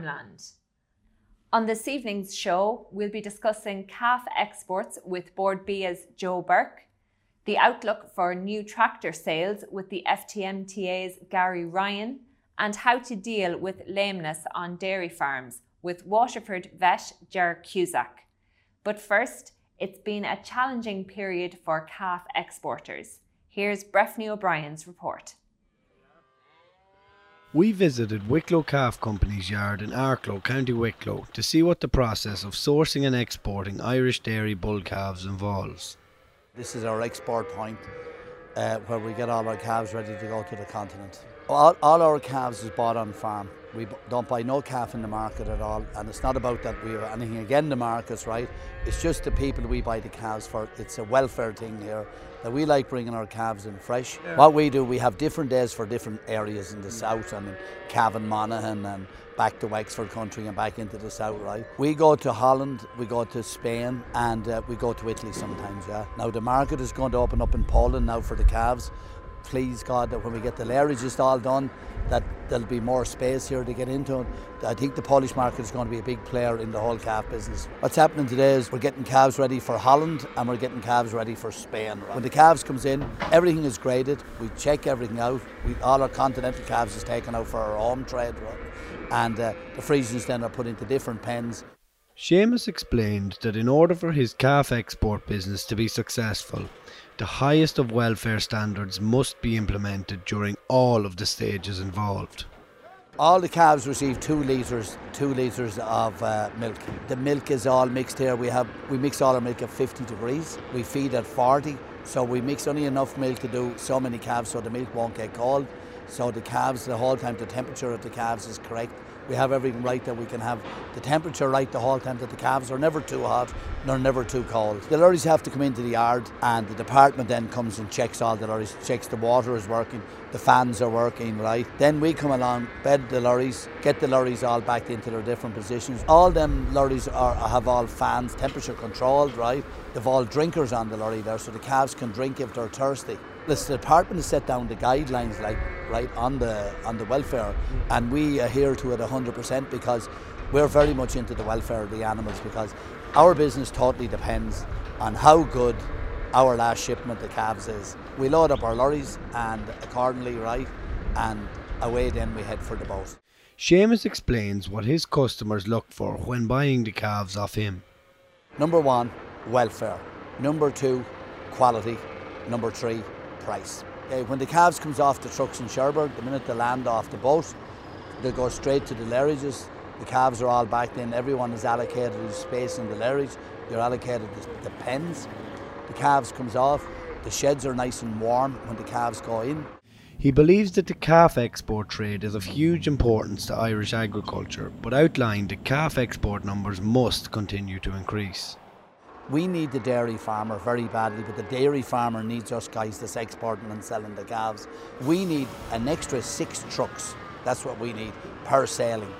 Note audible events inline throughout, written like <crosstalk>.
farmland. On this evening's show, we'll be discussing calf exports with Bord Bia's Joe Burke, the outlook for new tractor sales with the FTMTA's Gary Ryan, and how to deal with lameness on dairy farms with Waterford vet Ger Cusack. But first, it's been a challenging period for calf exporters. Here's Breffney O'Brien's report. We visited Wicklow Calf Company's yard in Arklow, County Wicklow, to see what the process of sourcing and exporting Irish dairy bull calves involves. This is our export point uh, where we get all our calves ready to go to the continent. All, all our calves is bought on farm. We don't buy no calf in the market at all, and it's not about that we have anything against the markets, right? It's just the people we buy the calves for. It's a welfare thing here that we like bringing our calves in fresh. Yeah. What we do, we have different days for different areas in the south and in Cavan, Monaghan, and back to Wexford country and back into the south, right? We go to Holland, we go to Spain, and uh, we go to Italy sometimes, yeah. Now the market is going to open up in Poland now for the calves please God that when we get the lairage just all done, that there'll be more space here to get into. It. I think the Polish market is going to be a big player in the whole calf business. What's happening today is we're getting calves ready for Holland and we're getting calves ready for Spain. When the calves comes in, everything is graded. We check everything out. We, all our continental calves is taken out for our home trade, and uh, the Friesians then are put into different pens. Seamus explained that in order for his calf export business to be successful, the highest of welfare standards must be implemented during all of the stages involved. All the calves receive two litres, two litres of uh, milk. The milk is all mixed here. We have we mix all our milk at 50 degrees. We feed at 40, so we mix only enough milk to do so many calves, so the milk won't get cold. So the calves, the whole time, the temperature of the calves is correct we have everything right that we can have the temperature right the whole time that the calves are never too hot nor never too cold. The lorries have to come into the yard and the department then comes and checks all the lorries, checks the water is working, the fans are working, right? Then we come along, bed the lorries, get the lorries all back into their different positions. All them lorries are, have all fans, temperature controlled, right? They've all drinkers on the lorry there so the calves can drink if they're thirsty the department has set down the guidelines like right on the on the welfare and we adhere to it 100% because we're very much into the welfare of the animals because our business totally depends on how good our last shipment of calves is. We load up our lorries and accordingly right and away then we head for the boat. Seamus explains what his customers look for when buying the calves off him. Number one, welfare. Number two, quality. Number three, price. Okay, when the calves comes off the trucks in Cherbourg, the minute they land off the boat, they go straight to the lairages. The calves are all back in. Everyone is allocated a space in the lairage. You're allocated the, the pens. The calves comes off. The sheds are nice and warm when the calves go in. He believes that the calf export trade is of huge importance to Irish agriculture, but outlined that calf export numbers must continue to increase. We need the dairy farmer very badly, but the dairy farmer needs us guys that's exporting and selling the calves. We need an extra six trucks. That's what we need per sailing.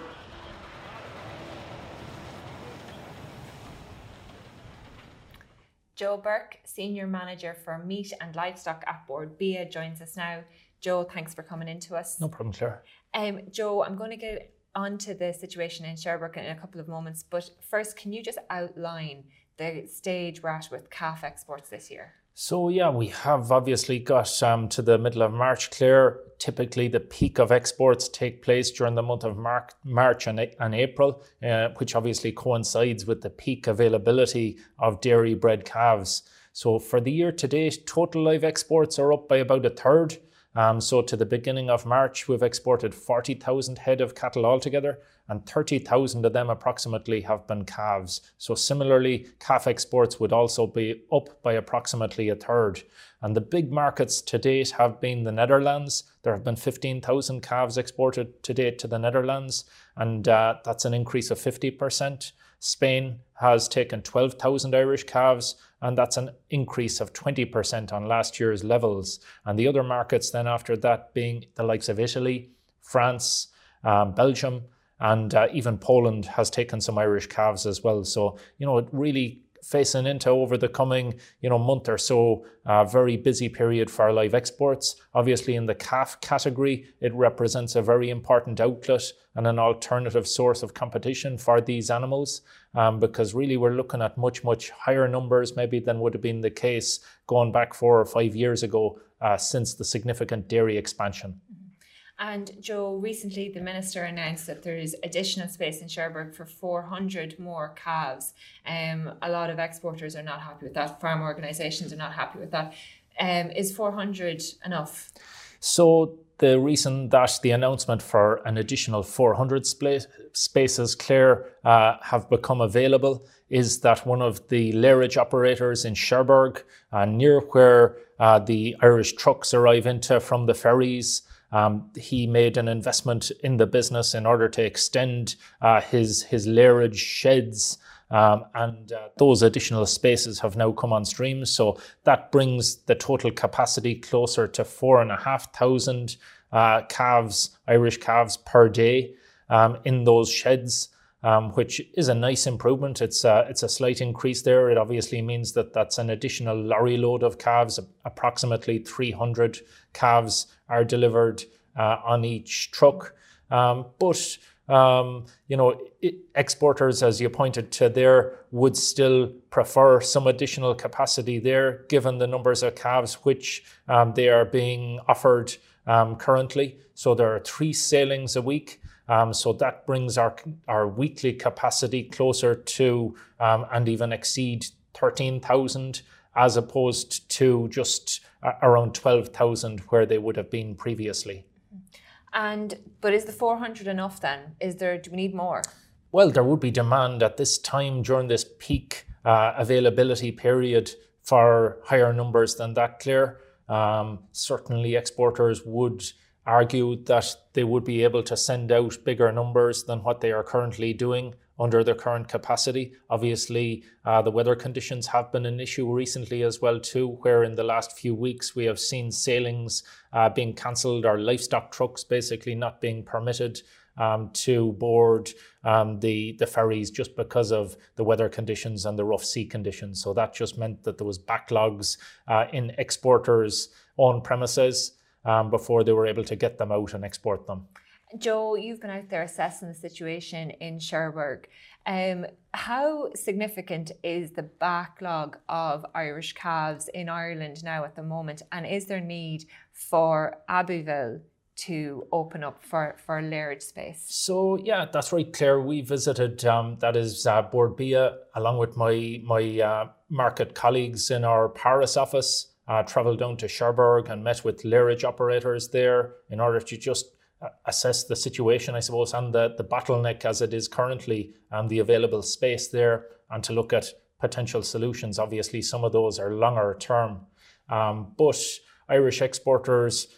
Joe Burke, Senior Manager for Meat and Livestock at Bord Bia, joins us now. Joe, thanks for coming into us. No problem, Claire. Um, Joe, I'm going to get onto the situation in Cherbourg in a couple of moments, but first, can you just outline the stage we're at with calf exports this year? So yeah, we have obviously got um, to the middle of March clear. Typically, the peak of exports take place during the month of Mar- March and, and April, uh, which obviously coincides with the peak availability of dairy bred calves. So for the year to date, total live exports are up by about a third. Um, so to the beginning of March, we've exported 40,000 head of cattle altogether, and 30,000 of them approximately have been calves. So similarly, calf exports would also be up by approximately a third. And the big markets to date have been the Netherlands. There have been 15,000 calves exported to date to the Netherlands, and uh, that's an increase of 50%. Spain has taken 12,000 Irish calves, and that's an increase of 20% on last year's levels. And the other markets, then after that, being the likes of Italy, France, um, Belgium, and uh, even Poland has taken some Irish calves as well. So, you know, really facing into over the coming you know month or so a very busy period for live exports obviously in the calf category it represents a very important outlet and an alternative source of competition for these animals um, because really we're looking at much much higher numbers maybe than would have been the case going back four or five years ago uh, since the significant dairy expansion and Joe, recently the minister announced that there is additional space in Cherbourg for 400 more calves. Um, a lot of exporters are not happy with that. Farm organisations are not happy with that. Um, is 400 enough? So the reason that the announcement for an additional 400 spaces, Claire, uh, have become available is that one of the lairage operators in Cherbourg, uh, near where uh, the Irish trucks arrive into from the ferries, um, he made an investment in the business in order to extend uh, his his lairage sheds. Um, and uh, those additional spaces have now come on stream. So that brings the total capacity closer to four and a half thousand uh, calves, Irish calves per day um, in those sheds. Um, which is a nice improvement. It's a, it's a slight increase there. It obviously means that that's an additional lorry load of calves, approximately 300 calves are delivered uh, on each truck. Um, but um, you know, it, exporters, as you pointed to there, would still prefer some additional capacity there, given the numbers of calves which um, they are being offered um, currently. So there are three sailings a week. Um, so that brings our our weekly capacity closer to um, and even exceed thirteen thousand, as opposed to just around 12,000 where they would have been previously. And but is the 400 enough then? Is there do we need more? Well, there would be demand at this time during this peak uh, availability period for higher numbers than that. Claire, um, certainly exporters would argue that they would be able to send out bigger numbers than what they are currently doing under their current capacity. Obviously, uh, the weather conditions have been an issue recently as well too, where in the last few weeks we have seen sailings uh, being cancelled or livestock trucks basically not being permitted um, to board um, the the ferries just because of the weather conditions and the rough sea conditions. So that just meant that there was backlogs uh, in exporters' on premises um, before they were able to get them out and export them. Joe, you've been out there assessing the situation in Cherbourg. Um, how significant is the backlog of Irish calves in Ireland now at the moment? And is there need for Abbeville to open up for, for lairage space? So, yeah, that's right, Claire. We visited, um, that is uh, Bord Bia, along with my, my uh, market colleagues in our Paris office. Uh, traveled down to Cherbourg and met with lairage operators there in order to just assess the situation, I suppose, and the, the bottleneck as it is currently and the available space there, and to look at potential solutions. Obviously, some of those are longer term, um, but Irish exporters.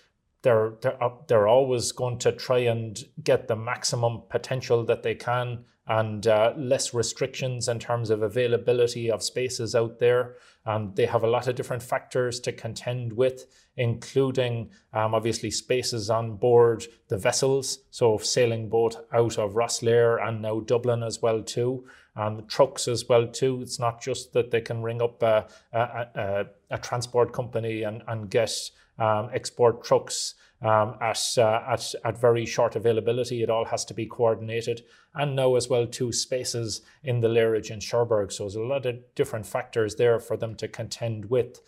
They're, they're, they're always going to try and get the maximum potential that they can and uh, less restrictions in terms of availability of spaces out there. Um, they have a lot of different factors to contend with, including um, obviously spaces on board the vessels. So sailing boat out of Rosslare and now Dublin as well too, and trucks as well too. It's not just that they can ring up a, a, a, a transport company and, and get um, export trucks um, at, uh, at, at very short availability. It all has to be coordinated. And now as well, two spaces in the Lairage and Cherbourg. So there's a lot of different factors there for them to contend with.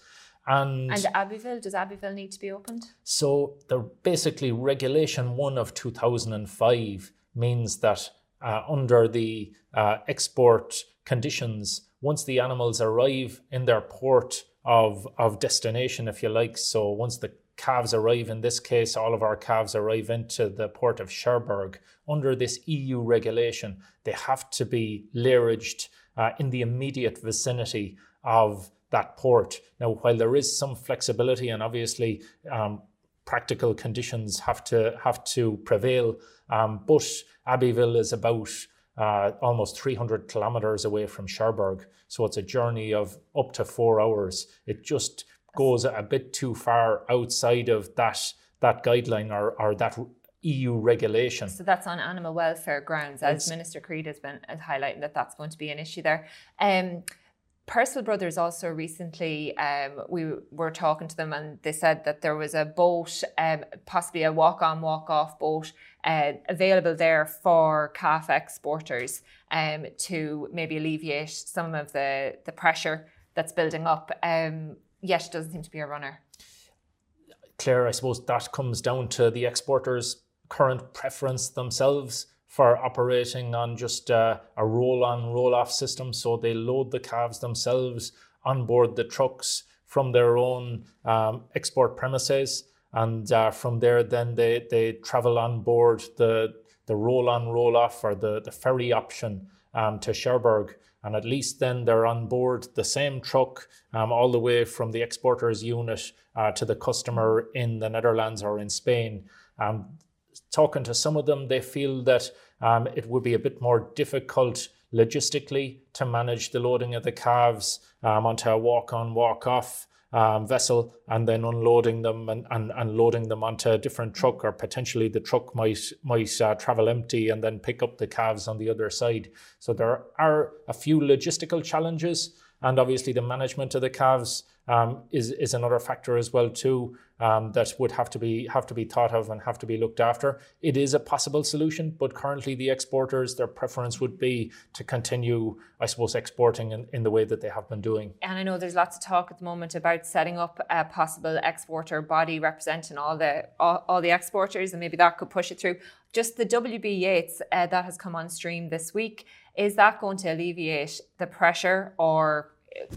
And, and Abbeville, does Abbeville need to be opened? So the basically Regulation 1 of 2005 means that uh, under the uh, export conditions, once the animals arrive in their port of, of destination, if you like, so once the calves arrive, in this case, all of our calves arrive into the port of Cherbourg. Under this EU regulation, they have to be lairaged uh, in the immediate vicinity of that port. Now, while there is some flexibility and obviously um, practical conditions have to have to prevail, um, but Abbeville is about uh, almost 300 kilometers away from Cherbourg, so it's a journey of up to four hours. It just goes a bit too far outside of that that guideline or, or that EU regulation. So that's on animal welfare grounds, as it's, Minister Creed has been highlighting that that's going to be an issue there. Um, Purcell Brothers also recently, um, we were talking to them and they said that there was a boat, um, possibly a walk on, walk off boat, uh, available there for calf exporters um, to maybe alleviate some of the, the pressure that's building up. Um, yet, it doesn't seem to be a runner. Claire, I suppose that comes down to the exporters' current preference themselves for operating on just uh, a roll on, roll off system. So they load the calves themselves on board the trucks from their own um, export premises. And uh, from there, then they, they travel on board the, the roll on, roll off or the, the ferry option um, to Cherbourg. And at least then they're on board the same truck um, all the way from the exporter's unit uh, to the customer in the Netherlands or in Spain. Um, talking to some of them, they feel that um, it would be a bit more difficult logistically to manage the loading of the calves um, onto a walk on, walk off um, vessel and then unloading them and, and, and loading them onto a different truck, or potentially the truck might, might uh, travel empty and then pick up the calves on the other side. So there are a few logistical challenges and obviously the management of the calves um, is is another factor as well too um, that would have to be have to be thought of and have to be looked after. It is a possible solution, but currently the exporters their preference would be to continue, I suppose, exporting in, in the way that they have been doing. And I know there's lots of talk at the moment about setting up a possible exporter body representing all the all, all the exporters, and maybe that could push it through. Just the WB Yeats uh, that has come on stream this week is that going to alleviate the pressure or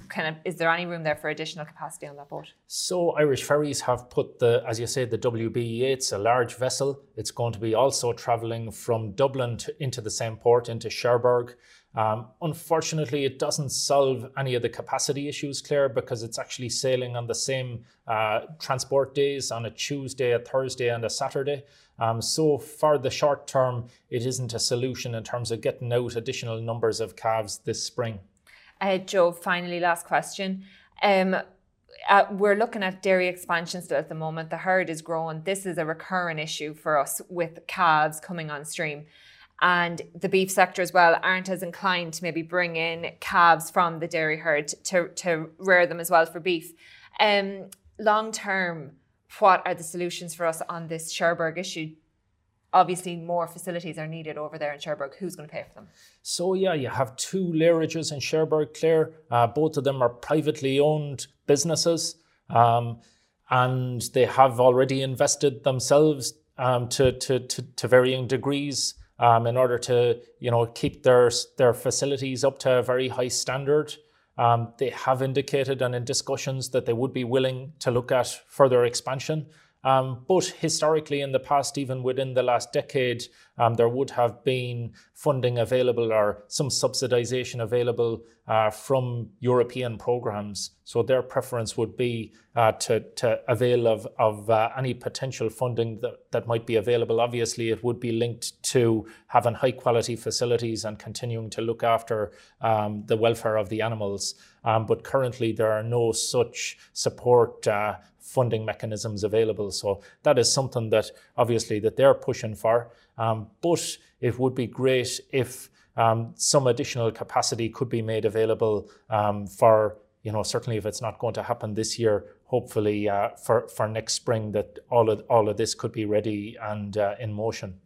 kind of is there any room there for additional capacity on that boat? So Irish Ferries have put the, as you say, the WB Yeats a large vessel. It's going to be also travelling from Dublin to, into the same port into Cherbourg. Um, unfortunately, it doesn't solve any of the capacity issues, Claire, because it's actually sailing on the same uh, transport days on a Tuesday, a Thursday, and a Saturday. Um, so, for the short term, it isn't a solution in terms of getting out additional numbers of calves this spring. Uh, Joe, finally, last question. Um, uh, we're looking at dairy expansion still at the moment. The herd is growing. This is a recurring issue for us with calves coming on stream. And the beef sector as well aren't as inclined to maybe bring in calves from the dairy herd to, to rear them as well for beef. Um, long term, what are the solutions for us on this Cherbourg issue? Obviously more facilities are needed over there in Cherbourg. Who's going to pay for them? So yeah, you have two lairages in Cherbourg, Claire. Uh, both of them are privately owned businesses, um, and they have already invested themselves um, to, to, to, to varying degrees. Um, in order to you know keep their their facilities up to a very high standard, um, they have indicated and in discussions that they would be willing to look at further expansion. Um, but historically, in the past, even within the last decade, um, there would have been funding available or some subsidization available uh, from European programs. So their preference would be uh, to, to avail of, of uh, any potential funding that, that might be available. Obviously, it would be linked to having high quality facilities and continuing to look after um, the welfare of the animals. Um, but currently, there are no such support uh, funding mechanisms available. So that is something that obviously that they're pushing for. Um, but it would be great if um, some additional capacity could be made available um, for, you know, certainly if it's not going to happen this year, hopefully uh, for, for next spring that all of, all of this could be ready and uh, in motion.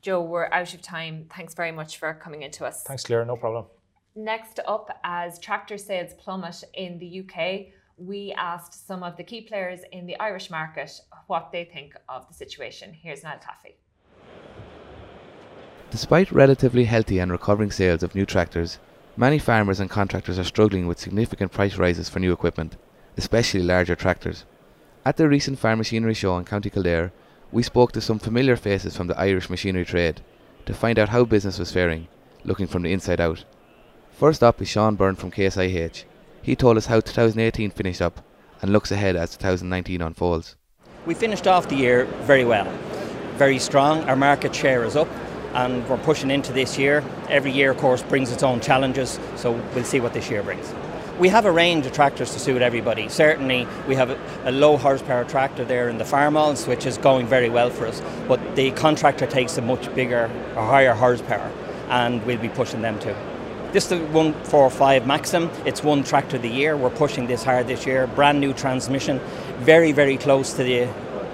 Joe, we're out of time. Thanks very much for coming into us. Thanks, Claire. No problem. Next up, as tractor sales plummet in the UK, we asked some of the key players in the Irish market what they think of the situation. Here's Niall Taffy. Despite relatively healthy and recovering sales of new tractors, many farmers and contractors are struggling with significant price rises for new equipment, especially larger tractors. At the recent Farm Machinery Show in County Kildare, we spoke to some familiar faces from the Irish machinery trade to find out how business was faring, looking from the inside out. First up is Sean Byrne from Case IH. He told us how 2018 finished up and looks ahead as 2019 unfolds. We finished off the year very well, very strong. Our market share is up and we're pushing into this year. Every year, of course, brings its own challenges, so we'll see what this year brings. We have a range of tractors to suit everybody. Certainly, we have a, low horsepower tractor there in the farmhouse, which is going very well for us. But the contractor takes a much bigger, a higher horsepower, and we'll be pushing them too. This is the 145 Maxxum. It's one tractor of the year. We're pushing this hard this year. Brand new transmission, very, very close to the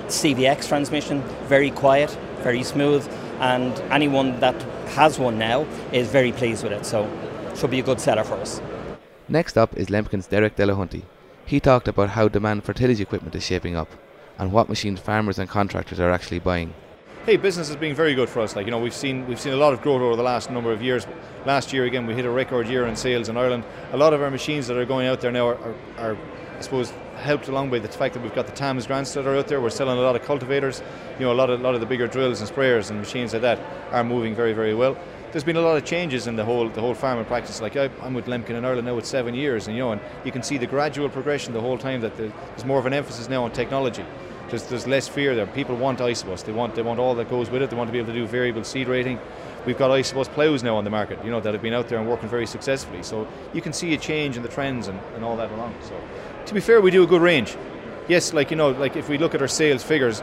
CVX transmission, very quiet, very smooth, and anyone that has one now is very pleased with it. So, should be a good seller for us. Next up is Lemken's Derek Delahunty. He talked about how demand for tillage equipment is shaping up and what machines farmers and contractors are actually buying hey, business has been very good for us. Like you know, we've seen we've seen a lot of growth over the last number of years. Last year again, we hit a record year in sales in Ireland. A lot of our machines that are going out there now are, are, are I suppose, helped along by the fact that we've got the Tams grants that are out there. We're selling a lot of cultivators. You know, a lot of a lot of the bigger drills and sprayers and machines like that are moving very very well. There's been a lot of changes in the whole the whole farming practice. Like I, am with Lemken in Ireland now with seven years, and you know, and you can see the gradual progression the whole time that there's more of an emphasis now on technology there's, there's less fear there. People want Isobus. They want they want all that goes with it. They want to be able to do variable seed rating. We've got Isobus ploughs now on the market, you know, that have been out there and working very successfully. So you can see a change in the trends and, and all that along. So to be fair, we do a good range. Yes, like you know, like if we look at our sales figures,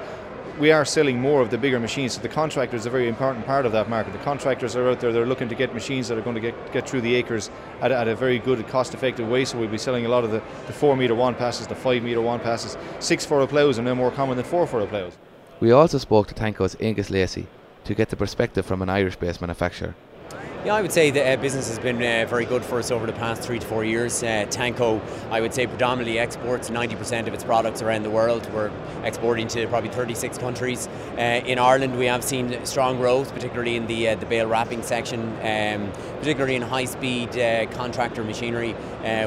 we are selling more of the bigger machines. So the contractors are a very important part of that market. The contractors are out there, they're looking to get machines that are going to get, get through the acres at, at a very good cost effective way. So we'll be selling a lot of the, the 4 metre one passes, the 5 metre one passes. 6 furrow ploughs are now more common than 4 furrow ploughs. We also spoke to Tanco's Angus Lacey to get the perspective from an Irish based manufacturer. Yeah, I would say the uh, business has been uh, very good for us over the past three to four years. Uh, Tanco, I would say, predominantly exports 90% of its products around the world. We're exporting to probably 36 countries. Uh, in Ireland, we have seen strong growth, particularly in the uh, the bale wrapping section, um, particularly in high-speed uh, contractor machinery.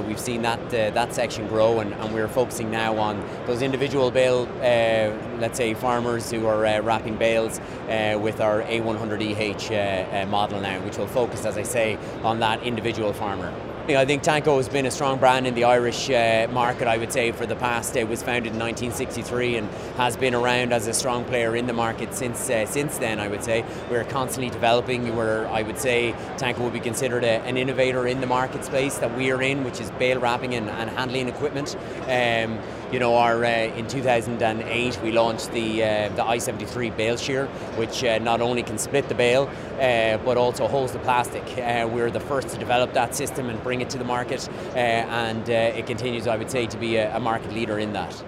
we've seen that that section grow, and, and, we're focusing now on those individual bale, let's say, farmers who are wrapping bales with our A100EH model now, which will focus as I say, on that individual farmer. I think Tanco has been a strong brand in the Irish uh, market, I would say, for the past. It was founded in 1963 and has been around as a strong player in the market since uh, since then, I would say. We're constantly developing. We're, I would say, Tanco would be considered a, an innovator in the market space that we are in, which is bale wrapping and, and handling equipment. Um, you know, our uh, in 2008 we launched the uh, the i73 bale shear, which uh, not only can split the bale uh, but also holds the plastic. Uh, we're the first to develop that system and bring it to the market, uh, and it continues, I would say, to be a, a market leader in that.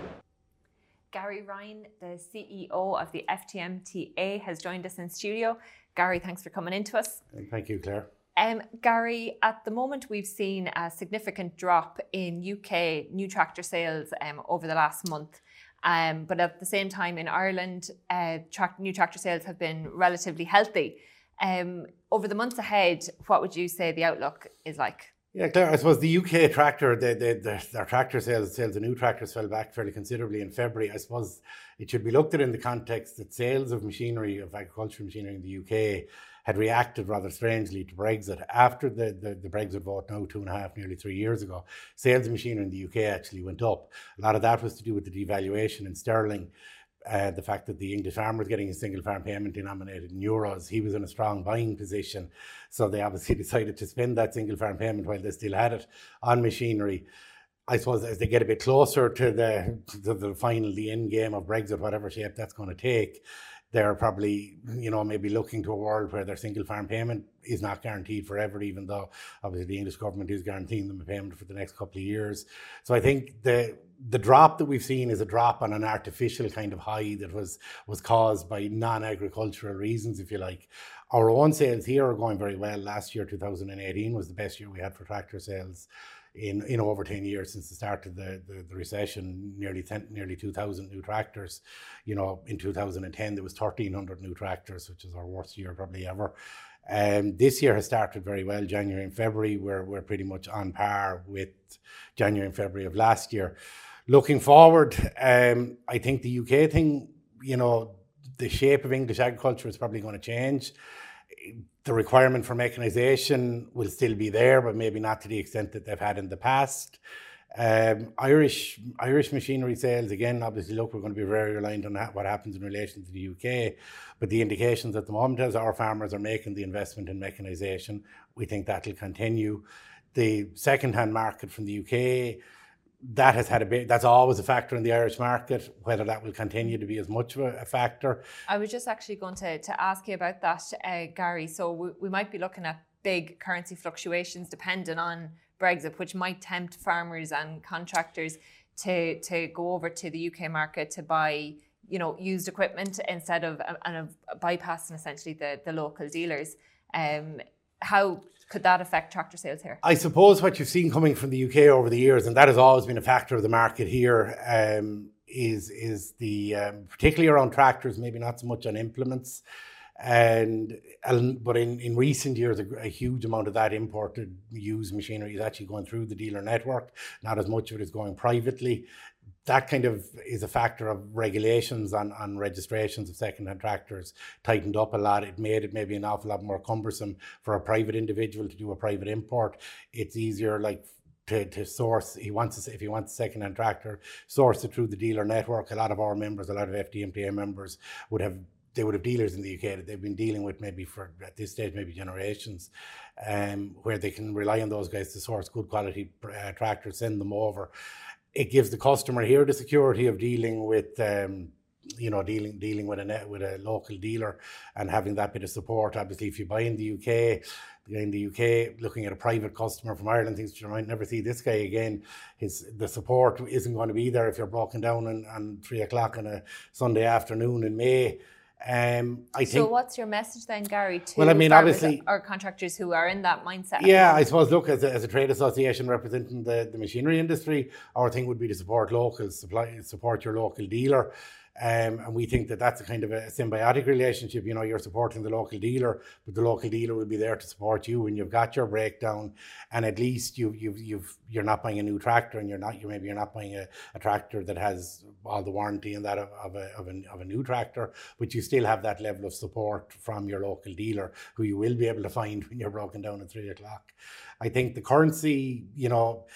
Gary Ryan, the CEO of the FTMTA, has joined us in studio. Gary, thanks for coming in to us. Thank you, Claire. Um, Gary, at the moment we've seen a significant drop in UK new tractor sales um, over the last month. Um, but at the same time, in Ireland, uh, tra- new tractor sales have been relatively healthy. Um, over the months ahead, what would you say the outlook is like? Yeah, Claire, I suppose the UK tractor, the, the, the, their tractor sales, sales of new tractors fell back fairly considerably in February. I suppose it should be looked at in the context that sales of machinery, of agricultural machinery in the UK, had reacted rather strangely to Brexit. After the, the, the, Brexit vote now two and a half, nearly three years ago, sales machinery in the UK actually went up. A lot of that was to do with the devaluation in sterling. Uh, the fact that the English farmer was getting a single farm payment denominated in euros, he was in a strong buying position. So they obviously <laughs> decided to spend that single farm payment while they still had it on machinery. I suppose as they get a bit closer to the to the final, the end game of Brexit, whatever shape that's going to take, they're probably, you know, maybe looking to a world where their single farm payment is not guaranteed forever, even though obviously the English government is guaranteeing them a payment for the next couple of years. So I think the the drop that we've seen is a drop on an artificial kind of high that was was caused by non-agricultural reasons, if you like. Our own sales here are going very well. Last year, 2018, was the best year we had for tractor sales in, in over 10 years since the start of the, the, the recession, nearly 10, nearly 2,000 new tractors. You know, in 2010, there was 1,300 new tractors, which is our worst year probably ever. Um, this year has started very well. January and February, we're, we're pretty much on par with January and February of last year. Looking forward, um, I think the UK thing, you know, the shape of English agriculture is probably going to change the requirement for mechanization will still be there, but maybe not to the extent that they've had in the past. Um, Irish Irish machinery sales again. Obviously, look, we're going to be very reliant on what happens in relation to the UK. But the indications at the moment, is our farmers are making the investment in mechanisation, we think that will continue. The second-hand market from the UK that has had a bit that's always a factor in the Irish market whether that will continue to be as much of a, factor I was just actually going to, to ask you about that uh, Gary so we, we, might be looking at big currency fluctuations dependent on Brexit, which might tempt farmers and contractors to to go over to the UK market to buy you know used equipment instead of and of bypassing essentially the the local dealers. Um, how could that affect tractor sales here? I suppose what you've seen coming from the UK over the years, and that has always been a factor of the market here, um, is is the um, particularly around tractors, maybe not so much on implements. And, and but in, in recent years, a, a, huge amount of that imported used machinery is actually going through the dealer network. Not as much of it is going privately. That kind of is a factor of regulations on, on registrations of second-hand tractors tightened up a lot. It made it maybe an awful lot more cumbersome for a private individual to do a private import. It's easier, like to, to source. He wants to, if he wants a second hand tractor, source it through the dealer network. A lot of our members, a lot of FTMTA members would have they would have dealers in the UK that they've been dealing with maybe for at this stage maybe generations, um, where they can rely on those guys to source good quality uh, tractors, send them over. It gives the customer here the security of dealing with. Um, you know, dealing dealing with a net, with a local dealer and having that bit of support. Obviously, if you buy in the UK, in the UK, looking at a private customer from Ireland, thinks you might never see this guy again. His the support isn't going to be there if you're broken down on, on three o'clock on a Sunday afternoon in May. Um, I think. so what's your message then, Gary? To well, I mean, obviously, or contractors who are in that mindset. Yeah, I suppose. Look, as a, as a trade association representing the, the machinery industry, our thing would be to support locals, supply, support your local dealer. Um, and we think that that's a kind of a symbiotic relationship. You know, you're supporting the local dealer, but the local dealer will be there to support you when you've got your breakdown. And at least you, you've, you've, you're not buying a new tractor, and you're not, you maybe you're not buying a, a tractor that has all the warranty and that of, of, a, of, a, of a new tractor, but you still have that level of support from your local dealer, who you will be able to find <laughs> when you're broken down at three o'clock. I think the currency, you know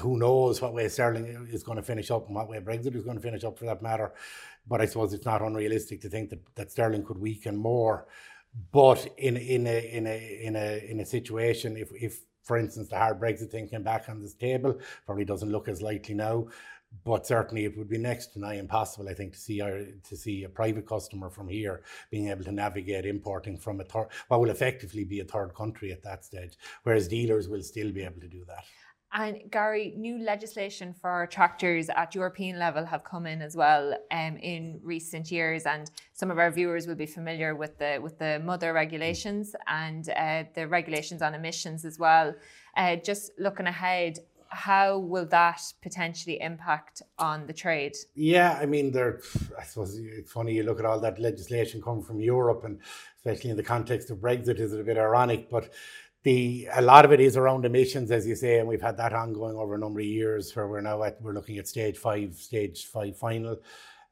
who knows what way Sterling is going to finish up and what way Brexit is going to finish up for that matter. But I suppose it's not unrealistic to think that, that Sterling could weaken more. But in in a in a in a in a situation, if if for instance the hard Brexit thing came back on this table, probably doesn't look as likely now. But certainly, it would be next to nigh impossible, I think, to see our, to see a private customer from here being able to navigate importing from a third, what will effectively be a third country at that stage, whereas dealers will still be able to do that. And Gary, new legislation for tractors at European level have come in as well um, in recent years, and some of our viewers will be familiar with the with the mother regulations and uh, the regulations on emissions as well. Uh, just looking ahead, how will that potentially impact on the trade? Yeah, I mean, there. I suppose it's funny you look at all that legislation coming from Europe, and especially in the context of Brexit, is it a bit ironic? But the a lot of it is around emissions, as you say, and we've had that ongoing over a number of years. Where we're now at, we're looking at stage five, stage five final,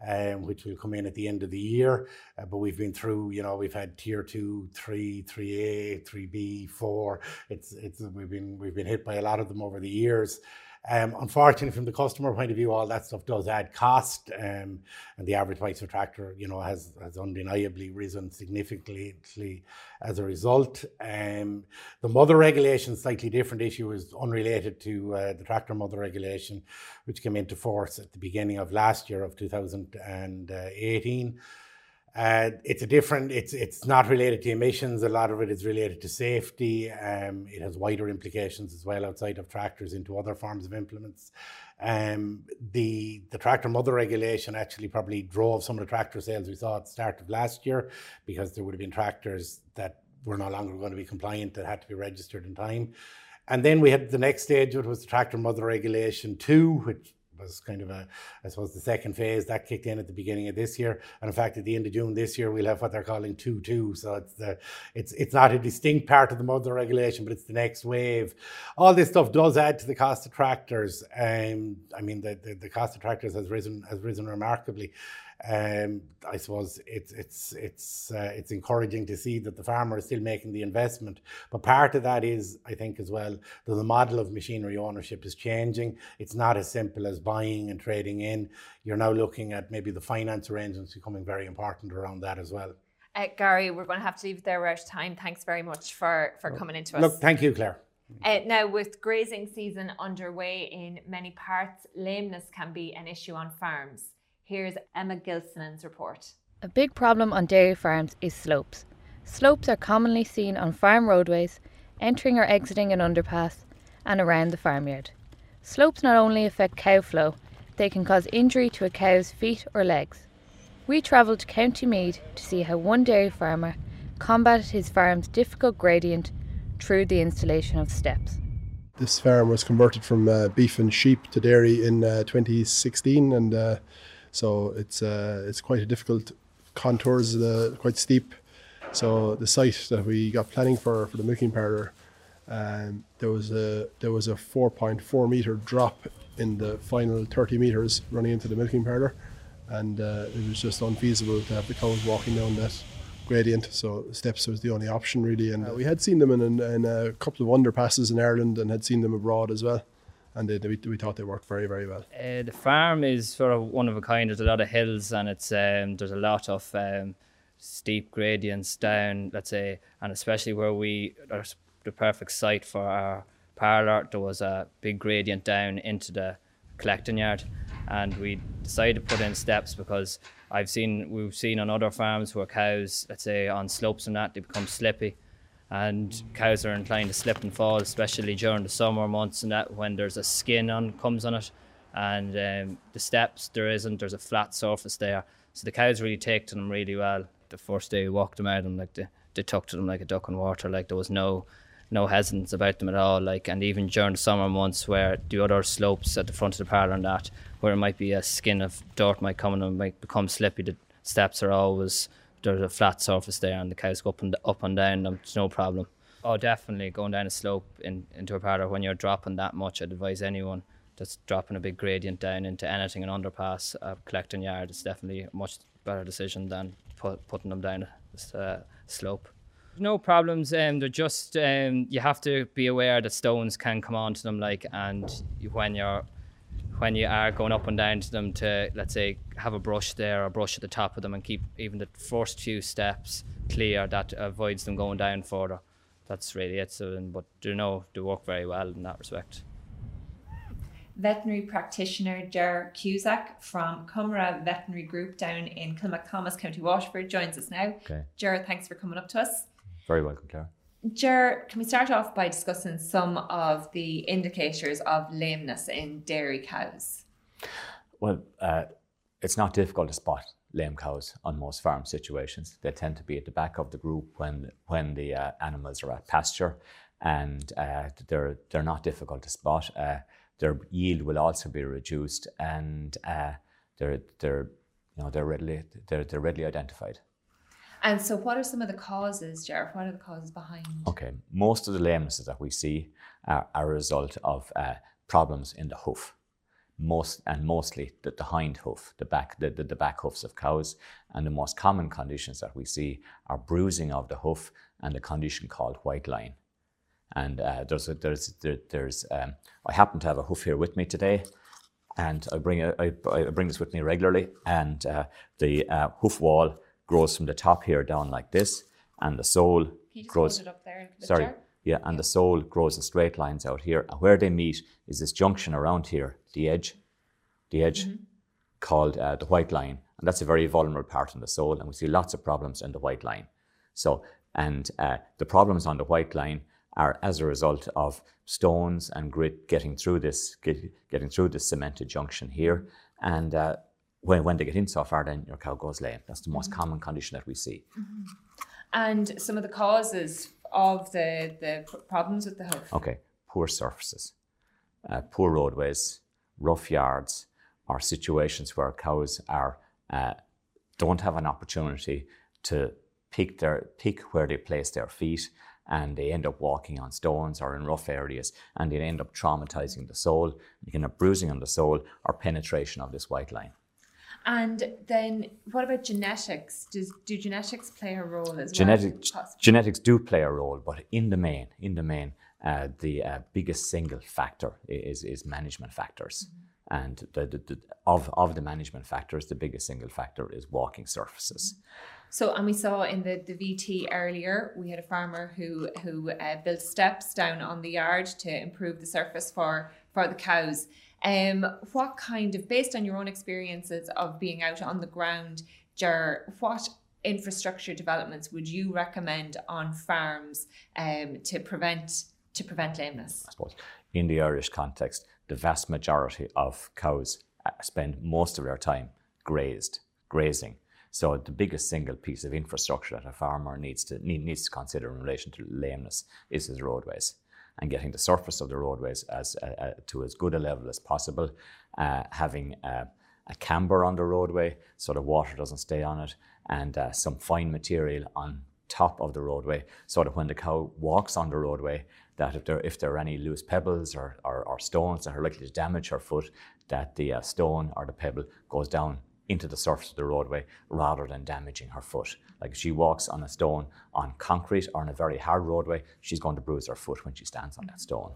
um, which will come in at the end of the year. Uh, but we've been through, you know, we've had tier two, three, three A, three B, four. It's it's we've been we've been hit by a lot of them over the years. Um, unfortunately, from the customer point of view, all that stuff does add cost, um, and the average price of tractor, you know, has has undeniably risen significantly as a result. Um, the mother regulation, slightly different issue, is unrelated to uh, the tractor mother regulation, which came into force at the beginning of last year of 2018. Uh, it's a different. It's it's not related to emissions. A lot of it is related to safety. Um, it has wider implications as well outside of tractors into other forms of implements. Um, the the tractor mother regulation actually probably drove some of the tractor sales we saw at the start of last year because there would have been tractors that were no longer going to be compliant that had to be registered in time. And then we had the next stage, which was the tractor mother regulation two, which was kind of a, I suppose, the second phase that kicked in at the beginning of this year. And in fact, at the end of June this year, we'll have what they're calling two two. So it's the, it's it's not a distinct part of the mother regulation, but it's the next wave. All this stuff does add to the cost of tractors. Um, I mean, the, the, the cost of tractors has risen has risen remarkably um, I suppose it's it's it's uh, it's encouraging to see that the farmer is still making the investment. But part of that is, I think, as well, that the model of machinery ownership is changing. It's not as simple as buying and trading in. You're now looking at maybe the finance arrangements becoming very important around that as well. Uh, Gary, we're going to have to leave it there. We're out of time. Thanks very much for for coming into us. Look, thank you, Claire. Uh, now, with grazing season underway in many parts, lameness can be an issue on farms. Here's Emma Gilson's report. A big problem on dairy farms is slopes. Slopes are commonly seen on farm roadways, entering or exiting an underpass, and around the farmyard. Slopes not only affect cow flow, they can cause injury to a cow's feet or legs. We travelled to County Meath to see how one dairy farmer combated his farm's difficult gradient through the installation of steps. This farm was converted from uh, beef and sheep to dairy in uh, 2016, and uh, so it's uh, it's quite a difficult contours, uh, quite steep. So the site that we got planning for for the milking parlour, um, there was a there was a 4.4 meter drop in the final 30 meters running into the milking parlour, and uh, it was just unfeasible to have the cows walking down that gradient. So steps was the only option really, and uh, we had seen them in, in, in, a couple of underpasses in Ireland and had seen them abroad as well. And they, we, we thought they worked very, very well. Uh, the farm is sort of one of a kind. There's a lot of hills, and it's um, there's a lot of um, steep gradients down. Let's say, and especially where we are the perfect site for our parlour. There was a big gradient down into the collecting yard, and we decided to put in steps because I've seen we've seen on other farms where cows, let's say on slopes and that, they become slippy, and cows are inclined to slip and fall, especially during the summer months and that when there's a skin on comes on it, and um, the steps there isn't. There's a flat surface there, so the cows really take to them really well. The first day we walked them out, and like they, they took to them like a duck in water. Like there was no no hesitance about them at all. Like and even during the summer months where the other slopes at the front of the parlour and that where it might be a skin of dirt might come and might become slippy. The steps are always there's a flat surface there, and the cows go up and up and down. There's no problem. Oh, definitely going down a slope in, into a parlour when you're dropping that much. I'd advise anyone that's dropping a big gradient down into anything an underpass, a collecting yard. It's definitely a much better decision than put, putting them down a uh, slope. No problems. Um, they're just um, you have to be aware that stones can come onto them, like, and when you're when you are going up and down to them to let's say have a brush there or brush at the top of them and keep even the first few steps clear that avoids them going down further that's really it so but you know they work very well in that respect veterinary practitioner Ger Cusack from Comeragh Veterinary Group down in Kilmacthomas, County Waterford joins us now. Okay. Ger, thanks for coming up to us. Very welcome, Clara. Ger, can we start off by discussing some of the indicators of lameness in dairy cows? Well, uh, it's not difficult to spot lame cows on most farm situations. They tend to be at the back of the group when when the uh, animals are at pasture, and uh, they're they're not difficult to spot. Uh, their yield will also be reduced, and uh, they're they're you know they're readily they're, they're readily identified. And so, what are some of the causes, Jared? What are the causes behind? Okay, most of the lamenesses that we see are, are a result of uh, problems in the hoof, most and mostly the, the hind hoof, the back, the, the, the, back hoofs of cows. And the most common conditions that we see are bruising of the hoof and a condition called white line. And uh, there's, a, there's, there, there's, um, I happen to have a hoof here with me today and I bring, a, I, I bring this with me regularly. And uh, the uh, hoof wall grows from the top here down like this, and the sole grows. sorry, yeah, and the sole grows in straight lines out here. And where they meet is this junction around here, the edge, the edge, mm-hmm. called uh, the white line, and that's a very vulnerable part in the sole, and we see lots of problems in the white line. So, and uh, the problems on the white line are as a result of stones and grit getting through this, get, getting through this cemented junction here, and uh, when, when they get in so far, then your cow goes lame. That's the most mm-hmm. common condition that we see. Mm-hmm. And some of the causes of the, the problems with the hoof? Okay, poor surfaces, uh, poor roadways, rough yards, or situations where cows are uh, don't have an opportunity to pick their pick where they place their feet and they end up walking on stones or in rough areas and they end up traumatizing the sole. You can have bruising on the sole or penetration of this white line. And then what about genetics? Does do genetics play a role as genetics, well? Genetics do play a role, but in the main, in the main, uh, the uh, biggest single factor is is management factors. Mm-hmm. And the, the, the, of, of the management factors, the biggest single factor is walking surfaces. So, and we saw in the, the VT earlier, we had a farmer who who uh, built steps down on the yard to improve the surface for for the cows. Um, what kind of, based on your own experiences of being out on the ground, Ger, what infrastructure developments would you recommend on farms um, to prevent to prevent lameness? I suppose in the Irish context, the vast majority of cows uh, spend most of their time grazed, grazing. So the biggest single piece of infrastructure that a farmer needs to need, needs to consider in relation to lameness is his roadways and getting the surface of the roadways as uh, uh, to as good a level as possible, uh, having uh, a camber on the roadway so the water doesn't stay on it, and some fine material on top of the roadway so that when the cow walks on the roadway, that if there, if there are any loose pebbles or, or, or stones that are likely to damage her foot, that the uh, stone or the pebble goes down into the surface of the roadway rather than damaging her foot. Like if she walks on a stone on concrete or on a very hard roadway, she's going to bruise her foot when she stands on that stone.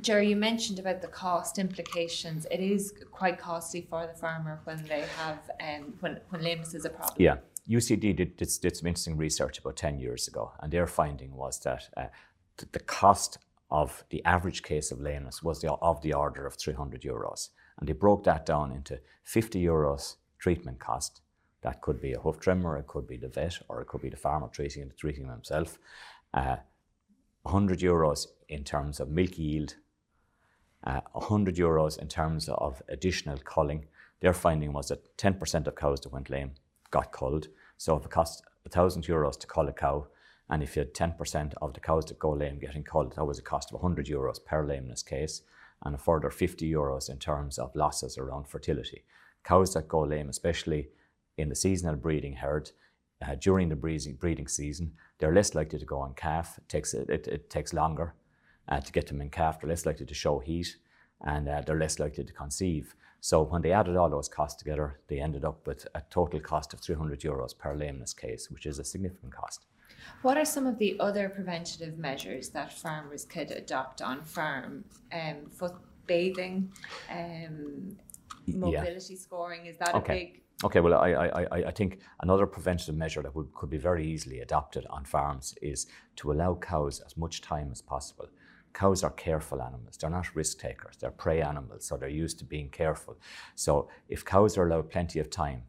Jerry, you mentioned about the cost implications. It is quite costly for the farmer when they have um, when when lameness is a problem. Yeah, UCD did, did, did some interesting research about ten years ago, and their finding was that uh, th- the cost of the average case of lameness was the, of the order of 300 euros, and they broke that down into 50 euros treatment cost. That could be a hoof trimmer, it could be the vet, or it could be the farmer treating it, treating himself. Uh, 100 euros in terms of milk yield, uh, 100 euros in terms of additional culling. Their finding was that 10% of cows that went lame got culled. So if it cost 1,000 euros to cull a cow, and if you had 10% of the cows that go lame getting culled, that was a cost of 100 euros per lameness case, and a further 50 euros in terms of losses around fertility. Cows that go lame, especially in the seasonal breeding herd, uh, during the breeding, season, they're less likely to go on calf. It takes, it, it takes longer uh, to get them in calf. They're less likely to show heat and uh, they're less likely to conceive. So when they added all those costs together, they ended up with a total cost of 300 euros per lameness case, which is a significant cost. What are some of the other preventative measures that farmers could adopt on farm? Um, foot bathing, um, mobility yeah. scoring, is that okay. a big Okay, well, I, I, I think another preventative measure that would, could be very easily adopted on farms is to allow cows as much time as possible. Cows are careful animals. They're not risk takers. They're prey animals, so they're used to being careful. So if cows are allowed plenty of time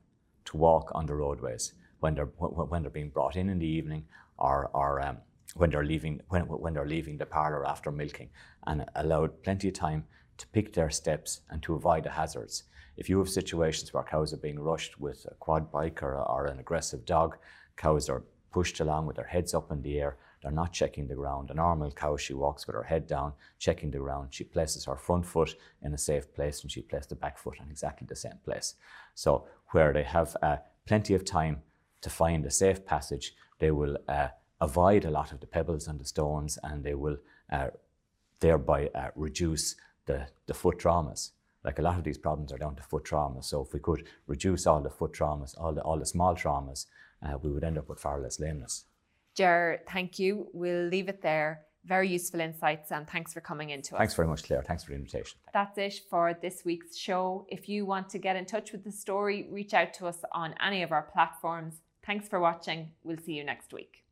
to walk on the roadways when they're when they're being brought in in the evening or or um, when they're leaving when, when they're leaving the parlour after milking, and allowed plenty of time to pick their steps and to avoid the hazards. If you have situations where cows are being rushed with a quad bike or, or an aggressive dog, cows are pushed along with their heads up in the air. They're not checking the ground. A normal cow, she walks with her head down, checking the ground. She places her front foot in a safe place and she places the back foot in exactly the same place. So, where they have uh, plenty of time to find a safe passage, they will uh, avoid a lot of the pebbles and the stones and they will uh, thereby uh, reduce the, the foot traumas. Like a lot of these problems are down to foot traumas. So if we could reduce all the foot traumas, all the, all the small traumas, uh, we would end up with far less lameness. Ger, thank you. We'll leave it there. Very useful insights and thanks for coming into us. Thanks very much, Claire. Thanks for the invitation. That's it for this week's show. If you want to get in touch with the story, reach out to us on any of our platforms. Thanks for watching. We'll see you next week.